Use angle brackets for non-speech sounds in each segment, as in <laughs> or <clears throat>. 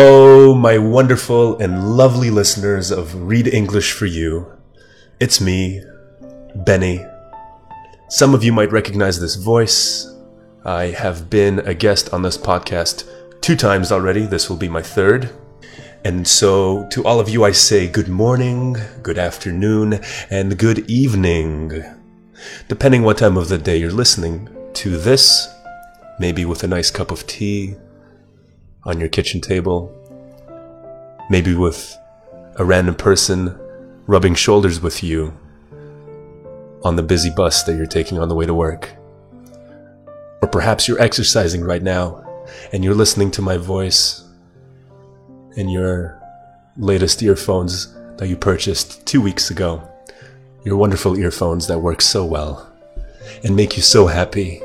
Oh, my wonderful and lovely listeners of Read English for You. It's me, Benny. Some of you might recognize this voice. I have been a guest on this podcast two times already. This will be my third. And so, to all of you, I say good morning, good afternoon, and good evening. Depending what time of the day you're listening to this, maybe with a nice cup of tea on your kitchen table, maybe with a random person rubbing shoulders with you on the busy bus that you're taking on the way to work. Or perhaps you're exercising right now and you're listening to my voice in your latest earphones that you purchased two weeks ago. Your wonderful earphones that work so well and make you so happy.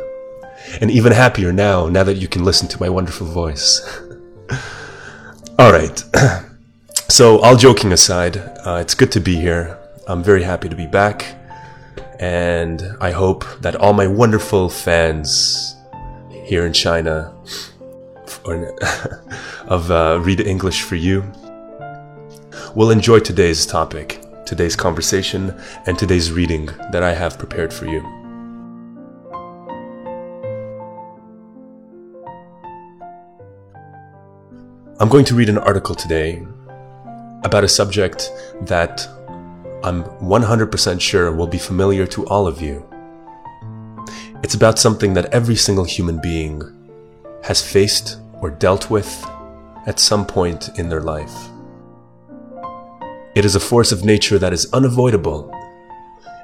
And even happier now, now that you can listen to my wonderful voice. <laughs> all right. <clears throat> so, all joking aside, uh, it's good to be here. I'm very happy to be back. And I hope that all my wonderful fans here in China <laughs> of uh, Read English for You will enjoy today's topic, today's conversation, and today's reading that I have prepared for you. I'm going to read an article today about a subject that I'm 100% sure will be familiar to all of you. It's about something that every single human being has faced or dealt with at some point in their life. It is a force of nature that is unavoidable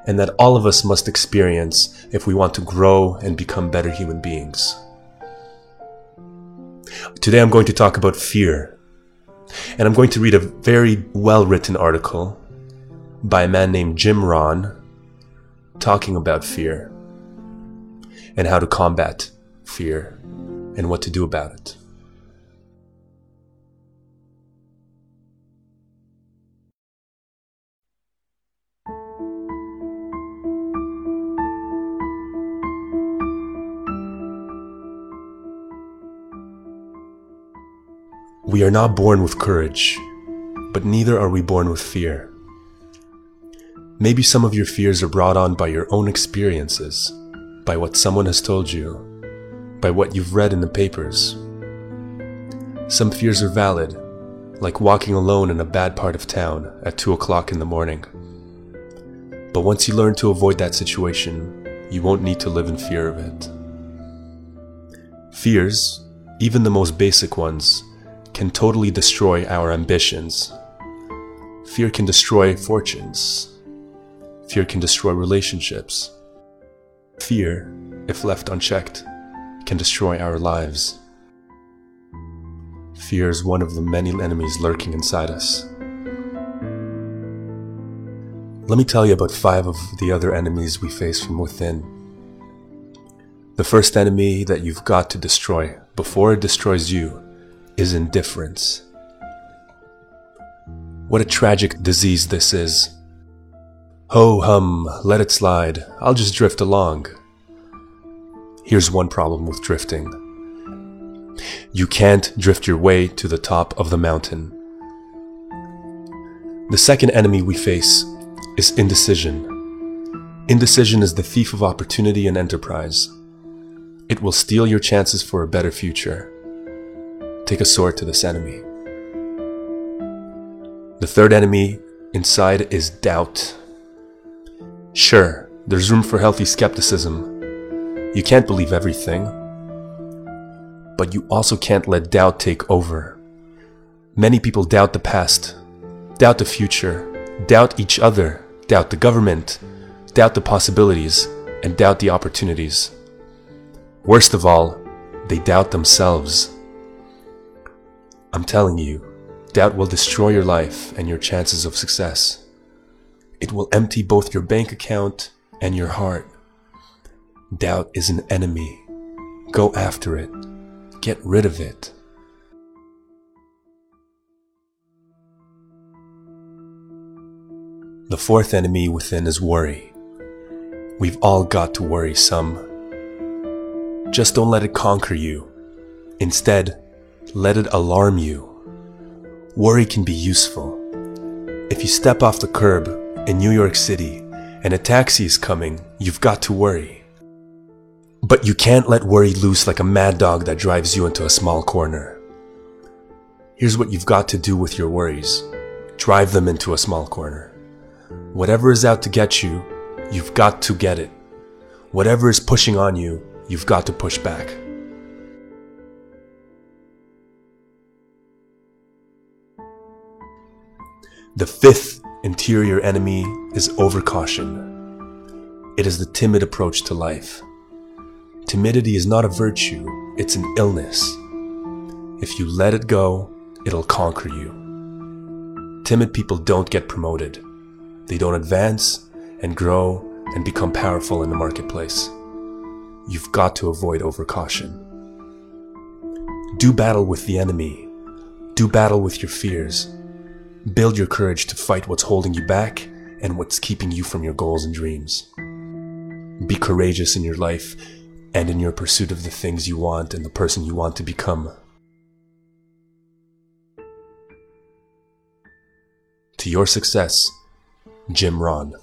and that all of us must experience if we want to grow and become better human beings. Today I'm going to talk about fear. And I'm going to read a very well written article by a man named Jim Rohn talking about fear and how to combat fear and what to do about it. We are not born with courage, but neither are we born with fear. Maybe some of your fears are brought on by your own experiences, by what someone has told you, by what you've read in the papers. Some fears are valid, like walking alone in a bad part of town at 2 o'clock in the morning. But once you learn to avoid that situation, you won't need to live in fear of it. Fears, even the most basic ones, can totally destroy our ambitions. Fear can destroy fortunes. Fear can destroy relationships. Fear, if left unchecked, can destroy our lives. Fear is one of the many enemies lurking inside us. Let me tell you about five of the other enemies we face from within. The first enemy that you've got to destroy before it destroys you is indifference. What a tragic disease this is. Ho hum, let it slide, I'll just drift along. Here's one problem with drifting you can't drift your way to the top of the mountain. The second enemy we face is indecision. Indecision is the thief of opportunity and enterprise. It will steal your chances for a better future take a sword to this enemy. The third enemy inside is doubt. Sure, there's room for healthy skepticism. You can't believe everything. But you also can't let doubt take over. Many people doubt the past, doubt the future, doubt each other, doubt the government, doubt the possibilities, and doubt the opportunities. Worst of all, they doubt themselves. I'm telling you, doubt will destroy your life and your chances of success. It will empty both your bank account and your heart. Doubt is an enemy. Go after it. Get rid of it. The fourth enemy within is worry. We've all got to worry some. Just don't let it conquer you. Instead, let it alarm you. worry can be useful. If you step off the curb in New York City and a taxi is coming, you've got to worry. But you can't let worry loose like a mad dog that drives you into a small corner. Here's what you've got to do with your worries drive them into a small corner. Whatever is out to get you, you've got to get it. Whatever is pushing on you, you've got to push back. The fifth interior enemy is overcaution. It is the timid approach to life. Timidity is not a virtue, it's an illness. If you let it go, it'll conquer you. Timid people don't get promoted. They don't advance and grow and become powerful in the marketplace. You've got to avoid overcaution. Do battle with the enemy. Do battle with your fears. Build your courage to fight what's holding you back and what's keeping you from your goals and dreams. Be courageous in your life and in your pursuit of the things you want and the person you want to become. To your success, Jim Rohn.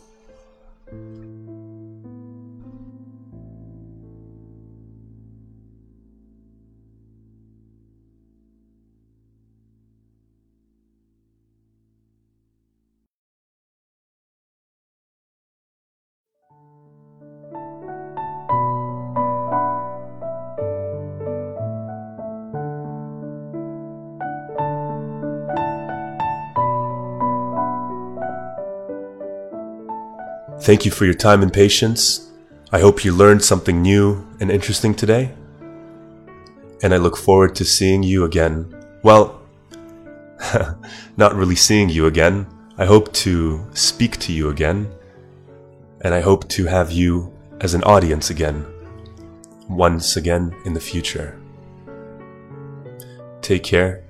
Thank you for your time and patience. I hope you learned something new and interesting today. And I look forward to seeing you again. Well, <laughs> not really seeing you again. I hope to speak to you again. And I hope to have you as an audience again, once again in the future. Take care.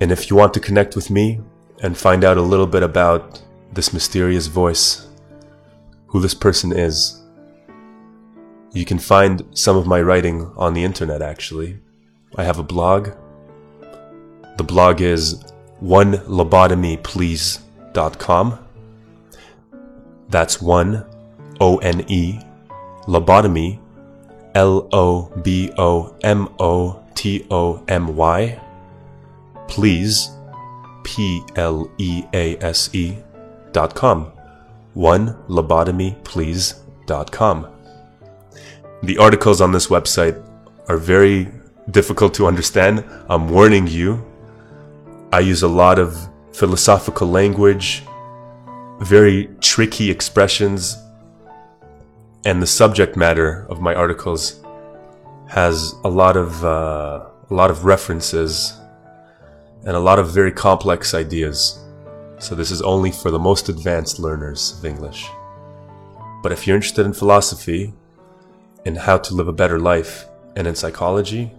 And if you want to connect with me and find out a little bit about this mysterious voice, who this person is. You can find some of my writing on the internet actually. I have a blog. The blog is one lobotomyplease.com. That's one O N E lobotomy L O B O M O T O M Y please P L E A S E lobotomyplease.com. One lobotomyplease.com. The articles on this website are very difficult to understand. I'm warning you. I use a lot of philosophical language, very tricky expressions, and the subject matter of my articles has a lot of uh, a lot of references and a lot of very complex ideas so this is only for the most advanced learners of English. But if you're interested in philosophy, in how to live a better life, and in psychology,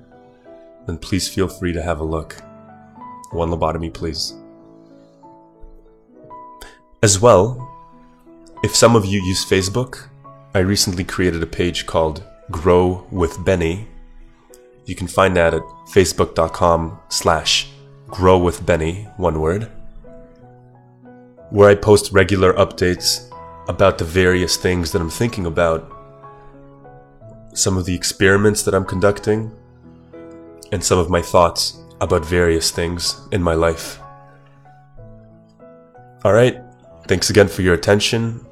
then please feel free to have a look. One lobotomy, please. As well, if some of you use Facebook, I recently created a page called Grow with Benny. You can find that at facebook.com slash grow with Benny, one word where I post regular updates about the various things that I'm thinking about, some of the experiments that I'm conducting, and some of my thoughts about various things in my life. Alright, thanks again for your attention,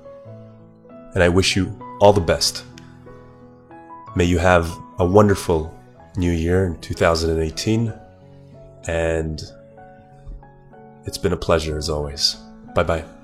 and I wish you all the best. May you have a wonderful new year in 2018, and it's been a pleasure as always. 拜拜。